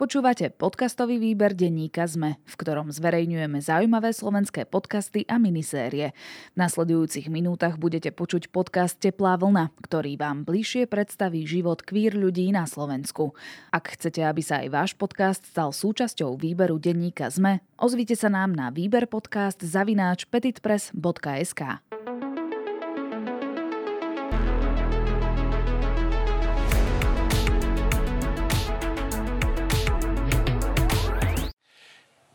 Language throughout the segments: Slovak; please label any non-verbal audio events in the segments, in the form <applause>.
Počúvate podcastový výber denníka ZME, v ktorom zverejňujeme zaujímavé slovenské podcasty a minisérie. V nasledujúcich minútach budete počuť podcast Teplá vlna, ktorý vám bližšie predstaví život kvír ľudí na Slovensku. Ak chcete, aby sa aj váš podcast stal súčasťou výberu denníka ZME, ozvite sa nám na výberpodcast zavináč petitpress.sk.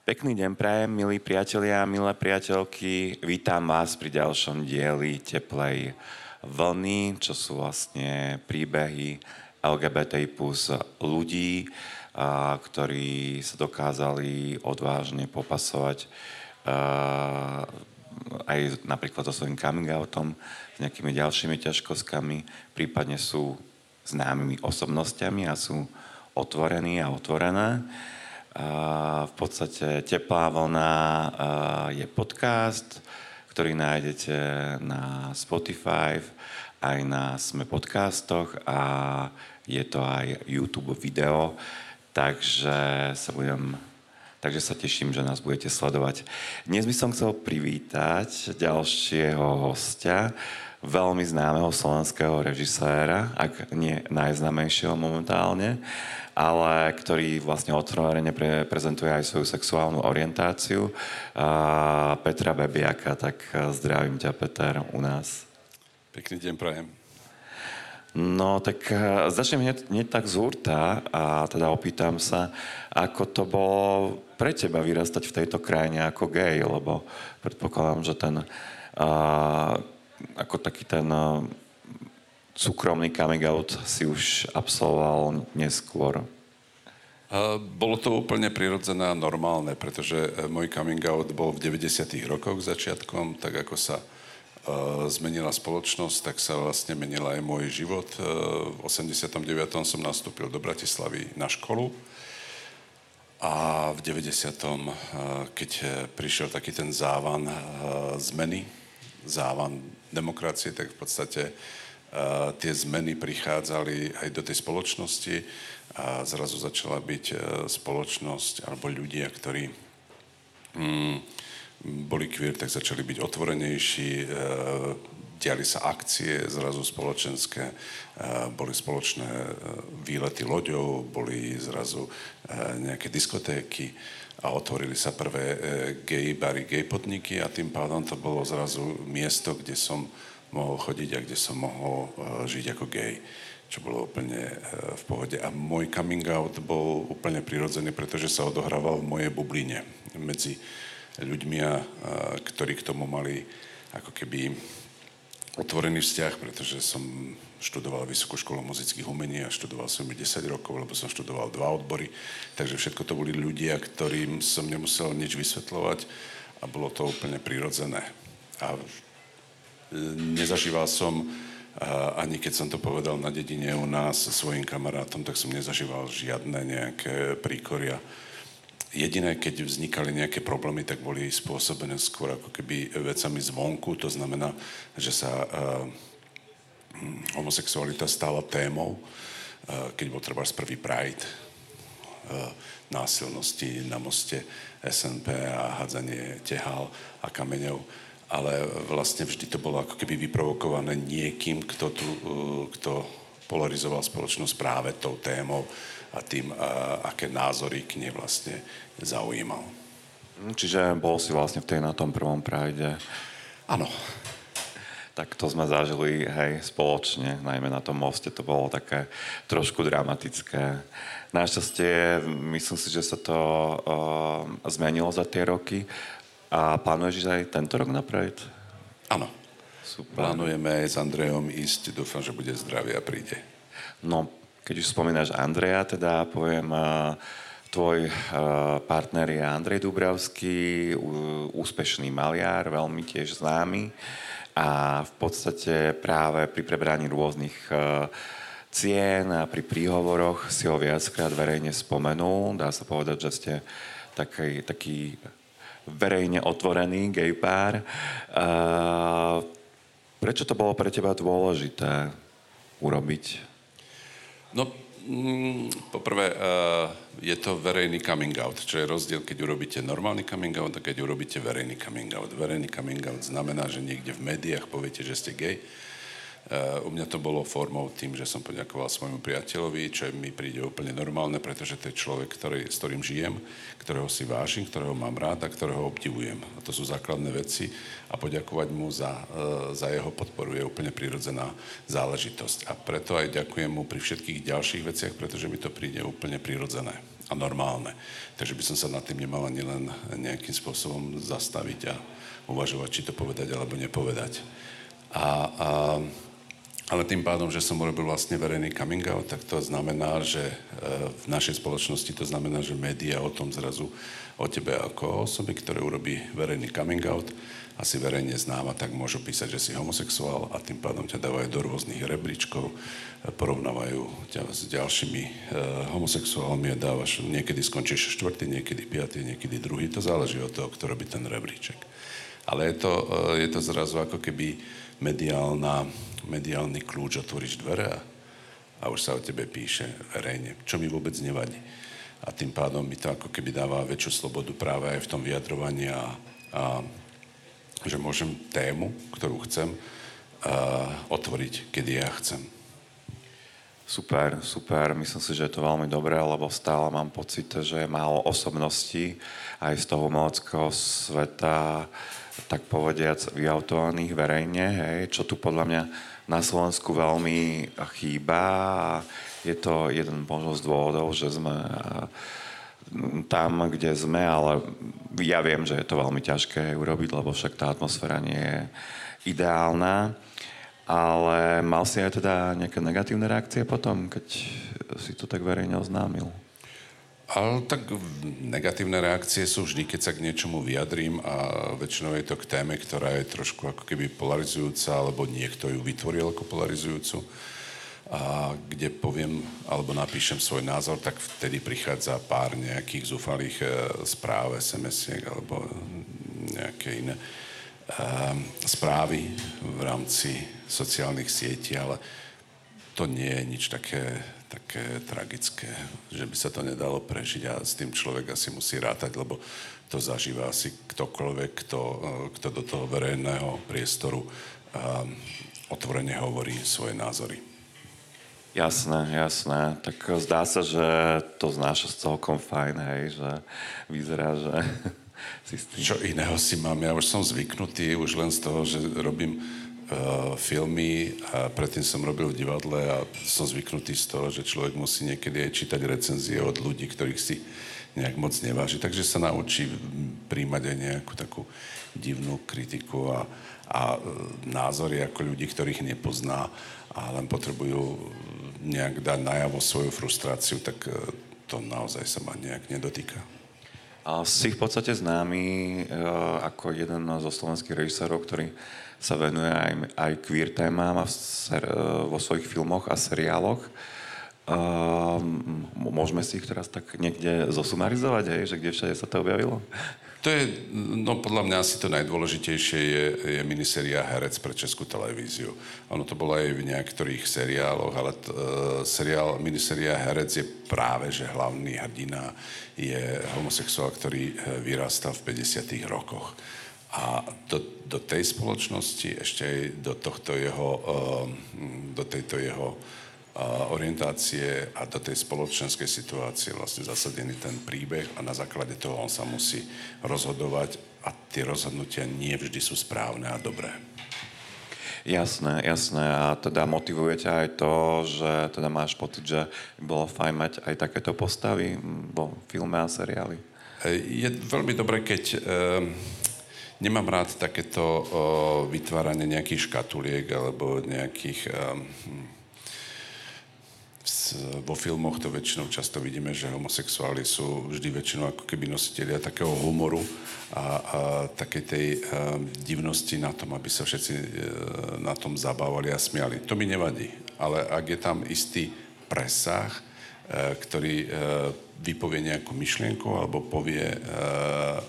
Pekný deň prajem, milí priatelia a milé priateľky. Vítam vás pri ďalšom dieli Teplej vlny, čo sú vlastne príbehy LGBTI plus ľudí, a, ktorí sa dokázali odvážne popasovať a, aj napríklad so svojím coming outom, s nejakými ďalšími ťažkostkami, prípadne sú známymi osobnostiami a sú otvorení a otvorené. V podstate Teplá vlna je podcast, ktorý nájdete na Spotify, aj na Sme podcastoch a je to aj YouTube video, takže sa budem takže sa teším, že nás budete sledovať. Dnes by som chcel privítať ďalšieho hostia, veľmi známeho slovenského režiséra, ak nie najznámejšieho momentálne, ale ktorý vlastne otvorene pre, prezentuje aj svoju sexuálnu orientáciu. A Petra Bebiaka, tak zdravím ťa, Peter, u nás. Pekný deň prajem. No, tak e, začnem hneď, hneď tak z hurta a teda opýtam sa, ako to bolo pre teba vyrastať v tejto krajine ako gay, lebo predpokladám, že ten uh, ako taký ten uh, súkromný coming out si už absolvoval neskôr? Bolo to úplne prirodzené a normálne, pretože e, môj coming out bol v 90. rokoch začiatkom, tak ako sa zmenila spoločnosť, tak sa vlastne menila aj môj život. V 89. som nastúpil do Bratislavy na školu a v 90. Uh, keď prišiel taký ten závan zmeny, závan demokracie, tak v podstate tie zmeny prichádzali aj do tej spoločnosti a zrazu začala byť e, spoločnosť alebo ľudia, ktorí mm, boli queer, tak začali byť otvorenejší, e, diali sa akcie zrazu spoločenské, boli spoločné výlety loďou, boli zrazu nejaké diskotéky a otvorili sa prvé gay bary, gay podniky a tým pádom to bolo zrazu miesto, kde som mohol chodiť a kde som mohol žiť ako gay čo bolo úplne e, v pohode. A môj coming out bol úplne prirodzený, pretože sa odohrával v mojej bubline medzi ľuďmi, a, ktorí k tomu mali ako keby otvorený vzťah, pretože som študoval Vysokú školu muzických umení a študoval som 10 rokov, lebo som študoval dva odbory. Takže všetko to boli ľudia, ktorým som nemusel nič vysvetľovať a bolo to úplne prirodzené. A e, nezažíval som a ani keď som to povedal na dedine u nás svojim kamarátom, tak som nezažíval žiadne nejaké príkoria. Jediné, keď vznikali nejaké problémy, tak boli spôsobené skôr ako keby vecami zvonku. To znamená, že sa uh, homosexualita stala témou, uh, keď bol treba prvý Pride, uh, násilnosti na moste SNP a hádzanie tehál a kameňov ale vlastne vždy to bolo ako keby vyprovokované niekým, kto, tu, uh, kto polarizoval spoločnosť práve tou témou a tým, aké názory k nej vlastne zaujímal. Hm, čiže bol si vlastne v tej na tom prvom prajde. Áno. Tak to sme zažili, hej, spoločne, najmä na tom moste, to bolo také trošku dramatické. Našťastie, myslím si, že sa to uh, zmenilo za tie roky. A plánuješ aj tento rok na Pride? Áno. Super. Plánujeme aj s Andrejom ísť, dúfam, že bude zdravý a príde. No, keď už spomínaš Andreja, teda poviem, tvoj partner je Andrej Dubravský, úspešný maliar, veľmi tiež známy a v podstate práve pri prebraní rôznych cien a pri príhovoroch si ho viackrát verejne spomenul. Dá sa povedať, že ste taký, taký verejne otvorený gay pár. Prečo to bolo pre teba dôležité urobiť? No, Mm, poprvé, uh, je to verejný coming out, čo je rozdiel, keď urobíte normálny coming out a keď urobíte verejný coming out. Verejný coming out znamená, že niekde v médiách poviete, že ste gay, u mňa to bolo formou tým, že som poďakoval svojmu priateľovi, čo mi príde úplne normálne, pretože to je človek, ktorý, s ktorým žijem, ktorého si vážim, ktorého mám rád a ktorého obdivujem. A to sú základné veci a poďakovať mu za, uh, za jeho podporu je úplne prirodzená záležitosť. A preto aj ďakujem mu pri všetkých ďalších veciach, pretože mi to príde úplne prirodzené a normálne. Takže by som sa nad tým nemal ani nejakým spôsobom zastaviť a uvažovať, či to povedať alebo nepovedať. A, a ale tým pádom, že som urobil vlastne verejný coming out, tak to znamená, že e, v našej spoločnosti to znamená, že média o tom zrazu o tebe ako osoby, ktoré urobí verejný coming out, asi verejne známa, tak môžu písať, že si homosexuál a tým pádom ťa dávajú do rôznych rebríčkov, porovnávajú ťa s ďalšími e, homosexuálmi a dávaš, niekedy skončíš štvrtý, niekedy piatý, niekedy druhý, to záleží od toho, kto robí ten rebríček. Ale je to, e, je to zrazu ako keby mediálna mediálny kľúč, otvoríš dvere a, a už sa o tebe píše verejne, čo mi vôbec nevadí. A tým pádom mi to ako keby dáva väčšiu slobodu práve aj v tom vyjadrovaní a, a že môžem tému, ktorú chcem, a, otvoriť, kedy ja chcem. Super, super. Myslím si, že je to veľmi dobré, lebo stále mám pocit, že je málo osobností aj z toho umeleckého sveta, tak povediac, vyautovaných verejne, hej, čo tu podľa mňa na Slovensku veľmi chýba je to jeden možno z dôvodov, že sme tam, kde sme, ale ja viem, že je to veľmi ťažké urobiť, lebo však tá atmosféra nie je ideálna. Ale mal si aj teda nejaké negatívne reakcie potom, keď si to tak verejne oznámil? Ale tak negatívne reakcie sú vždy, keď sa k niečomu vyjadrím a väčšinou je to k téme, ktorá je trošku ako keby polarizujúca, alebo niekto ju vytvoril ako polarizujúcu. A kde poviem alebo napíšem svoj názor, tak vtedy prichádza pár nejakých zúfalých e, správ, sms alebo nejaké iné e, správy v rámci sociálnych sietí, ale to nie je nič také také tragické, že by sa to nedalo prežiť a s tým človek asi musí rátať, lebo to zažíva asi ktokoľvek, kto, eh, kto do toho verejného priestoru um, otvorene hovorí svoje názory. Jasné, jasné. Tak zdá sa, že to znáša celkom fajn, hej, že vyzerá, že <laughs> si s tým... Čo iného si mám? Ja už som zvyknutý už len z toho, že robím filmy a predtým som robil v divadle a som zvyknutý z toho, že človek musí niekedy aj čítať recenzie od ľudí, ktorých si nejak moc neváži. Takže sa naučí príjmať aj nejakú takú divnú kritiku a, a uh, názory ako ľudí, ktorých nepozná a len potrebujú nejak dať najavo svoju frustráciu, tak uh, to naozaj sa ma nejak nedotýka. A si v podstate známy ako jeden zo slovenských režisérov, ktorý sa venuje aj, aj queer témam ser, vo svojich filmoch a seriáloch. Uh, môžeme si ich teraz tak niekde zosumarizovať, hej, že kde všade sa to objavilo? To je, no podľa mňa asi to najdôležitejšie je, je miniséria Herec pre Českú televíziu. Ono to bolo aj v niektorých seriáloch, ale t, uh, seriál, miniséria Herec je práve, že hlavný hrdina je homosexuál, ktorý e, vyrastal v 50 rokoch. A do, do tej spoločnosti, ešte aj do, tohto jeho, ehm, do tejto jeho orientácie a do tej spoločenskej situácie vlastne zasadený ten príbeh a na základe toho on sa musí rozhodovať a tie rozhodnutia nie vždy sú správne a dobré. Jasné, jasné. A teda motivuje ťa aj to, že teda máš pocit, že bolo fajn mať aj takéto postavy vo filme a seriáli? Je veľmi dobré, keď e, Nemám rád takéto o, vytváranie nejakých škatuliek alebo nejakých... Um, vo filmoch to väčšinou často vidíme, že homosexuáli sú vždy väčšinou ako keby nositeľia takého humoru a, a takej tej um, divnosti na tom, aby sa všetci uh, na tom zabávali a smiali. To mi nevadí, ale ak je tam istý presah, ktorý uh, vypovie nejakú myšlienku alebo povie e,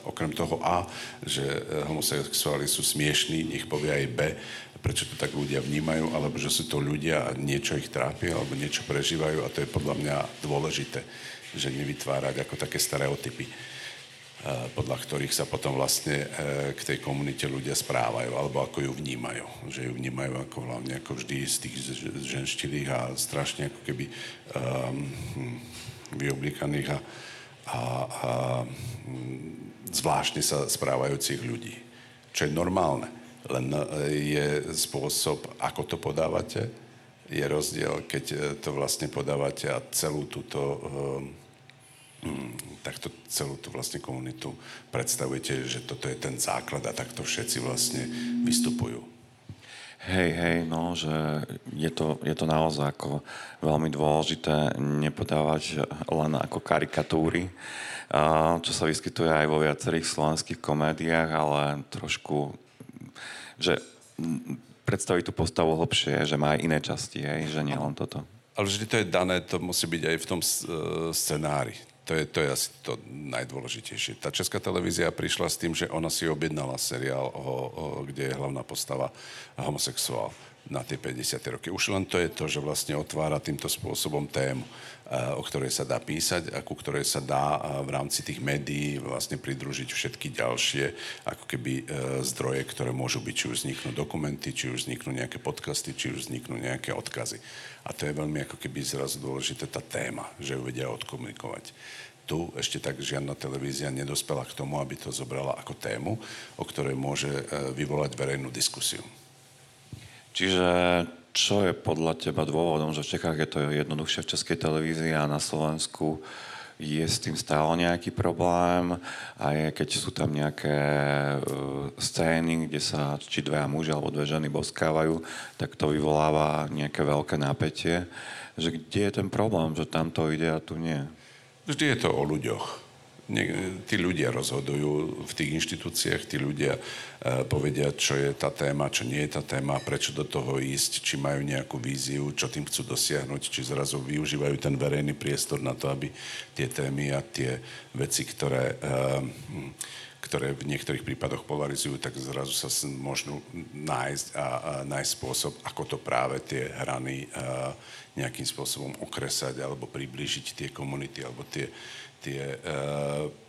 okrem toho A, že homosexuáli sú smiešní, nech povie aj B, prečo to tak ľudia vnímajú, alebo že sú to ľudia a niečo ich trápi, alebo niečo prežívajú a to je podľa mňa dôležité, že nevytvárať ako také stereotypy podľa ktorých sa potom vlastne e, k tej komunite ľudia správajú, alebo ako ju vnímajú. Že ju vnímajú ako hlavne ako vždy z tých ženštilých a strašne ako keby um, vyoblíkaných a, a, a zvláštne sa správajúcich ľudí. Čo je normálne. Len e, je spôsob, ako to podávate, je rozdiel, keď e, to vlastne podávate a celú túto um, takto celú tú vlastne komunitu predstavujete, že toto je ten základ a takto všetci vlastne vystupujú. Hej, hej, no, že je to, je to naozaj ako veľmi dôležité nepodávať len ako karikatúry, čo sa vyskytuje aj vo viacerých slovenských komédiách, ale trošku, že predstaviť tú postavu hlbšie, že má aj iné časti, hej, že nie len toto. Ale vždy to je dané, to musí byť aj v tom scenári to je, to je asi to najdôležitejšie. Tá česká televízia prišla s tým, že ona si objednala seriál, o, o, kde je hlavná postava homosexuál na tie 50. roky. Už len to je to, že vlastne otvára týmto spôsobom tému, eh, o ktorej sa dá písať a ku ktorej sa dá eh, v rámci tých médií vlastne pridružiť všetky ďalšie ako keby eh, zdroje, ktoré môžu byť, či už vzniknú dokumenty, či už vzniknú nejaké podcasty, či už vzniknú nejaké odkazy. A to je veľmi ako keby zrazu dôležité tá téma, že ju vedia odkomunikovať tu ešte tak žiadna televízia nedospela k tomu, aby to zobrala ako tému, o ktorej môže vyvolať verejnú diskusiu. Čiže čo je podľa teba dôvodom, že v Čechách je to jednoduchšie v Českej televízii a na Slovensku je s tým stále nejaký problém a je, keď sú tam nejaké uh, scény, kde sa či dve muži alebo dve ženy boskávajú, tak to vyvoláva nejaké veľké napätie. Že kde je ten problém, že tam to ide a tu nie? Vždy je to o ľuďoch tí ľudia rozhodujú v tých inštitúciách, tí ľudia uh, povedia, čo je tá téma, čo nie je tá téma, prečo do toho ísť, či majú nejakú víziu, čo tým chcú dosiahnuť, či zrazu využívajú ten verejný priestor na to, aby tie témy a tie veci, ktoré, uh, ktoré v niektorých prípadoch polarizujú, tak zrazu sa môžu nájsť a, a nájsť spôsob, ako to práve tie hrany uh, nejakým spôsobom okresať alebo priblížiť tie komunity alebo tie tie e,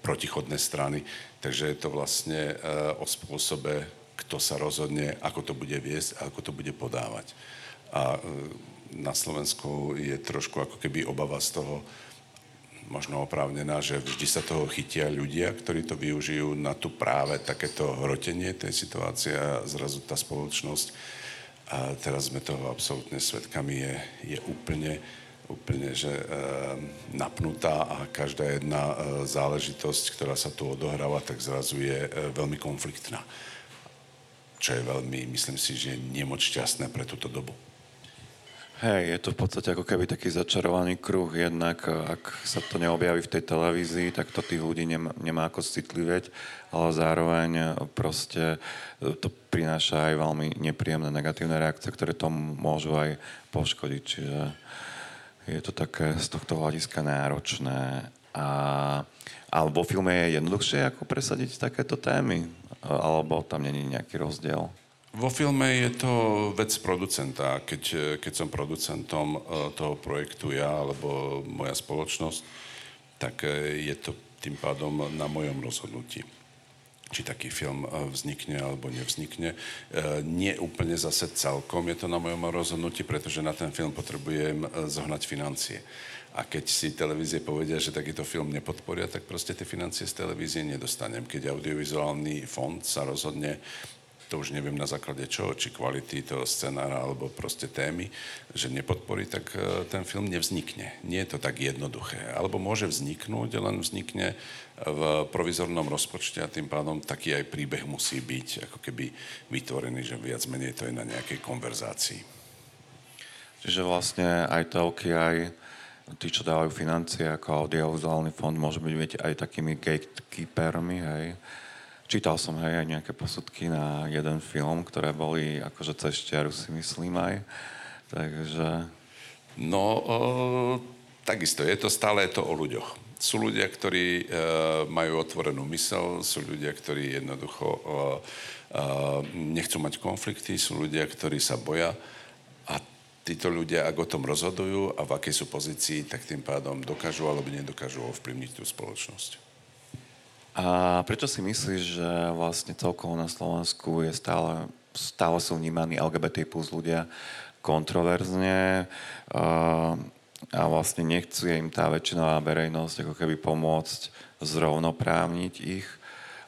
protichodné strany. Takže je to vlastne e, o spôsobe, kto sa rozhodne, ako to bude viesť a ako to bude podávať. A e, na Slovensku je trošku ako keby obava z toho, možno oprávnená, že vždy sa toho chytia ľudia, ktorí to využijú na tu práve takéto hrotenie tej situácie a zrazu tá spoločnosť, a teraz sme toho absolútne svetkami, je, je úplne úplne že e, napnutá a každá jedna e, záležitosť, ktorá sa tu odohráva, tak zrazu je e, veľmi konfliktná. Čo je veľmi, myslím si, že nemoc šťastné pre túto dobu. Hej, je to v podstate ako keby taký začarovaný kruh. Jednak, ak sa to neobjaví v tej televízii, tak to tých ľudí nemá, nemá ako citlivieť, ale zároveň proste to prináša aj veľmi nepríjemné negatívne reakcie, ktoré tomu môžu aj poškodiť. Čiže je to také z tohto hľadiska náročné. A, ale vo filme je jednoduchšie ako presadiť takéto témy? Alebo tam není nejaký rozdiel? Vo filme je to vec producenta. Keď, keď som producentom e, toho projektu ja alebo moja spoločnosť, tak e, je to tým pádom na mojom rozhodnutí či taký film vznikne alebo nevznikne. Nie úplne zase celkom je to na mojom rozhodnutí, pretože na ten film potrebujem zohnať financie. A keď si televízie povedia, že takýto film nepodporia, tak proste tie financie z televízie nedostanem. Keď audiovizuálny fond sa rozhodne to už neviem na základe čoho, či kvality toho scenára alebo proste témy, že nepodporí, tak e, ten film nevznikne. Nie je to tak jednoduché. Alebo môže vzniknúť, len vznikne v provizornom rozpočte a tým pádom taký aj príbeh musí byť ako keby vytvorený, že viac menej to je na nejakej konverzácii. Čiže vlastne aj telky, aj tí, čo dávajú financie ako audiovizuálny fond, môžu byť aj takými gatekeepermi, hej, Čítal som hej, aj nejaké posudky na jeden film, ktoré boli akože cez čiaru si myslím aj. Takže... No, o, takisto, je to stále to o ľuďoch. sú ľudia, ktorí uh, majú otvorenú mysel, sú ľudia, ktorí jednoducho uh, uh, nechcú mať konflikty, sú ľudia, ktorí sa boja a títo ľudia, ak o tom rozhodujú a v akej sú pozícii, tak tým pádom dokážu alebo nedokážu ovplyvniť tú spoločnosť. A prečo si myslíš, že vlastne celkovo na Slovensku je stále, stále sú vnímaní LGBT plus ľudia kontroverzne a, vlastne nechcú im tá väčšinová verejnosť ako keby pomôcť zrovnoprávniť ich,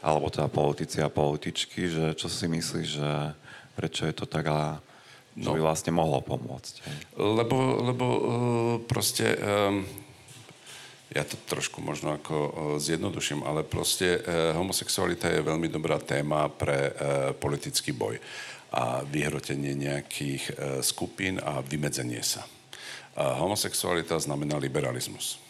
alebo teda politici a političky, že čo si myslíš, že prečo je to tak a no, by vlastne mohlo pomôcť? Hej? Lebo, lebo uh, proste um, ja to trošku možno ako zjednoduším, ale proste e, homosexualita je veľmi dobrá téma pre e, politický boj a vyhrotenie nejakých e, skupín a vymedzenie sa. Homosexualita znamená liberalizmus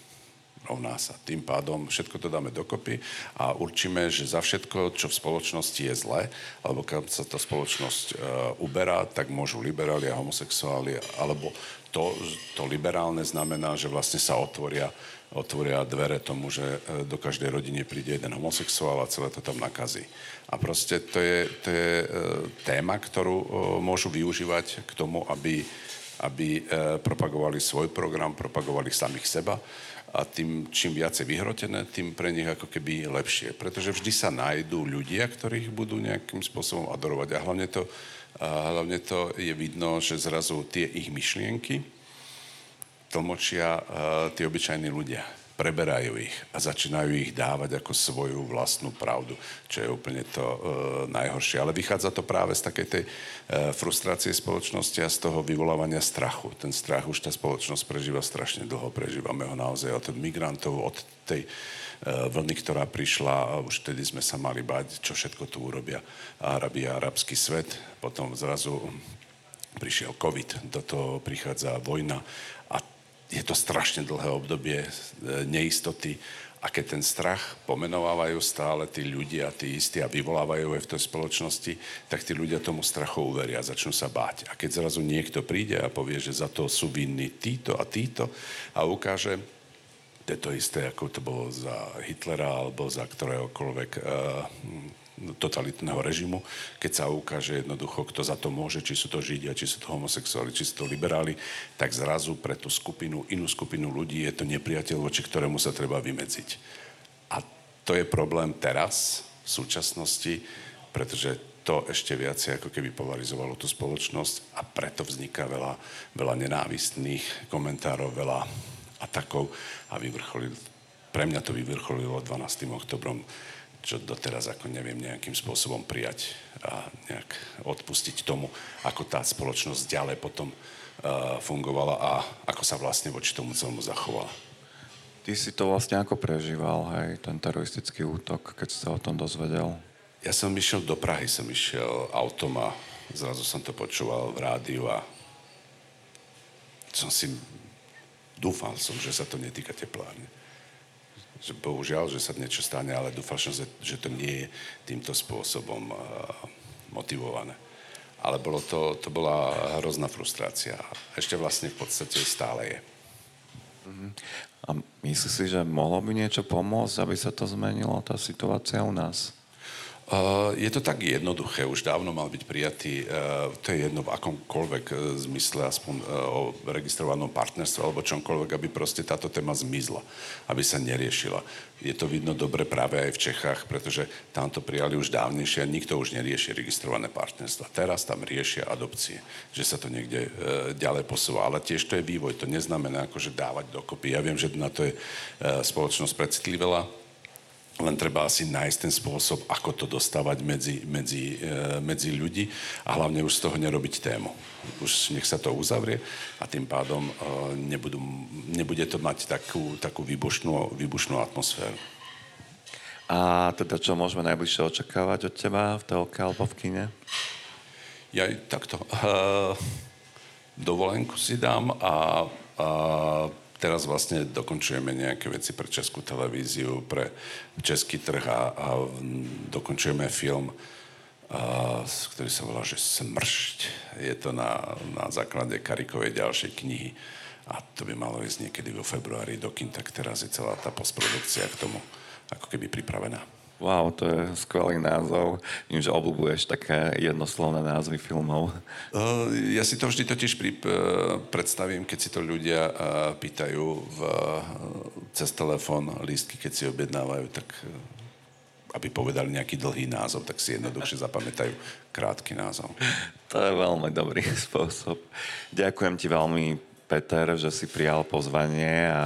rovná sa. Tým pádom všetko to dáme dokopy a určíme, že za všetko, čo v spoločnosti je zlé, alebo keď sa tá spoločnosť uh, uberá, tak môžu liberáli a homosexuáli, alebo to, to liberálne znamená, že vlastne sa otvoria otvoria dvere tomu, že e, do každej rodiny príde jeden homosexuál a celé to tam nakazí. A proste to je, to je e, téma, ktorú e, môžu využívať k tomu, aby, aby propagovali svoj program, propagovali samých seba a tým, čím viacej vyhrotené, tým pre nich ako keby lepšie. Pretože vždy sa nájdú ľudia, ktorých budú nejakým spôsobom adorovať. A hlavne to, a hlavne to je vidno, že zrazu tie ich myšlienky, tlmočia uh, tí obyčajní ľudia. Preberajú ich a začínajú ich dávať ako svoju vlastnú pravdu, čo je úplne to uh, najhoršie. Ale vychádza to práve z takej tej uh, frustrácie spoločnosti a z toho vyvolávania strachu. Ten strach už tá spoločnosť prežíva strašne dlho. Prežívame ho naozaj od migrantov, od tej vlny, ktorá prišla a už vtedy sme sa mali bať, čo všetko tu urobia Arabi a arabský svet. Potom zrazu prišiel COVID, do toho prichádza vojna a je to strašne dlhé obdobie e, neistoty a keď ten strach pomenovávajú stále tí ľudia, tí istí a vyvolávajú aj v tej spoločnosti, tak tí ľudia tomu strachu uveria, začnú sa báť. A keď zrazu niekto príde a povie, že za to sú vinní títo a títo a ukáže, to je to isté, ako to bolo za Hitlera alebo za ktoréhokoľvek uh, totalitného režimu, keď sa ukáže jednoducho, kto za to môže, či sú to Židia, či sú to homosexuáli, či sú to liberáli, tak zrazu pre tú skupinu, inú skupinu ľudí je to nepriateľ, voči ktorému sa treba vymedziť. A to je problém teraz, v súčasnosti, pretože to ešte viac ako keby polarizovalo tú spoločnosť a preto vzniká veľa, veľa nenávistných komentárov, veľa atakov a vyvrcholil, pre mňa to vyvrcholilo 12. oktobrom čo doteraz ako neviem nejakým spôsobom prijať a nejak odpustiť tomu, ako tá spoločnosť ďalej potom uh, fungovala a ako sa vlastne voči tomu celému zachovala. Ty si to vlastne ako prežíval, hej, ten teroristický útok, keď si sa o tom dozvedel? Ja som išiel do Prahy, som išiel autom a zrazu som to počúval v rádiu a som si, dúfal som, že sa to netýka teplárne že bohužiaľ, že sa niečo stane, ale dúfam, že, že to nie je týmto spôsobom uh, motivované. Ale bolo to, to bola hrozná frustrácia. Ešte vlastne v podstate stále je. Uh-huh. A myslíš si, že mohlo by niečo pomôcť, aby sa to zmenilo, tá situácia u nás? Uh, je to tak jednoduché, už dávno mal byť prijatý, uh, to je jedno v akomkoľvek uh, zmysle, aspoň o registrovanom partnerstve alebo čomkoľvek, aby proste táto téma zmizla, aby sa neriešila. Je to vidno dobre práve aj v Čechách, pretože tam to prijali už dávnejšie a nikto už nerieši registrované partnerstva. Teraz tam riešia adopcie, že sa to niekde ďalej posúva. Ale tiež to je vývoj, to neznamená akože dávať dokopy. Ja viem, že na to je spoločnosť precitlivela, len treba asi nájsť ten spôsob, ako to dostávať medzi, medzi, e, medzi ľudí a hlavne už z toho nerobiť tému. Už nech sa to uzavrie a tým pádom e, nebudú, nebude to mať takú, takú výbušnú, výbušnú atmosféru. A teda čo môžeme najbližšie očakávať od teba v telke alebo v kine? Ja takto. Uh, <laughs> dovolenku si dám a, a teraz vlastne dokončujeme nejaké veci pre českú televíziu, pre český trh a, a dokončujeme film, a, ktorý sa volá, že Smršť. Je to na, na základe Karikovej ďalšej knihy. a to by malo ísť niekedy vo februári do kin, tak teraz je celá tá postprodukcia k tomu ako keby pripravená. Wow, to je skvelý názov. Viem, že obľúbuješ také jednoslovné názvy filmov. Uh, ja si to vždy totiž pri, uh, predstavím, keď si to ľudia uh, pýtajú v, cez telefón lístky, keď si objednávajú, tak aby povedali nejaký dlhý názov, tak si jednoduchšie zapamätajú krátky názov. To je veľmi dobrý <laughs> spôsob. Ďakujem ti veľmi, Peter, že si prijal pozvanie a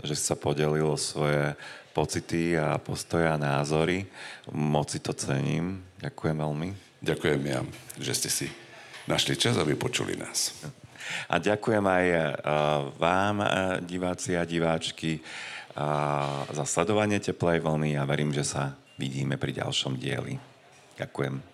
že si sa podelil o svoje pocity a postoje a názory. Moc si to cením. Ďakujem veľmi. Ďakujem ja, že ste si našli čas a vypočuli nás. A ďakujem aj uh, vám, uh, diváci a diváčky, uh, za sledovanie Teplej vlny a verím, že sa vidíme pri ďalšom dieli. Ďakujem.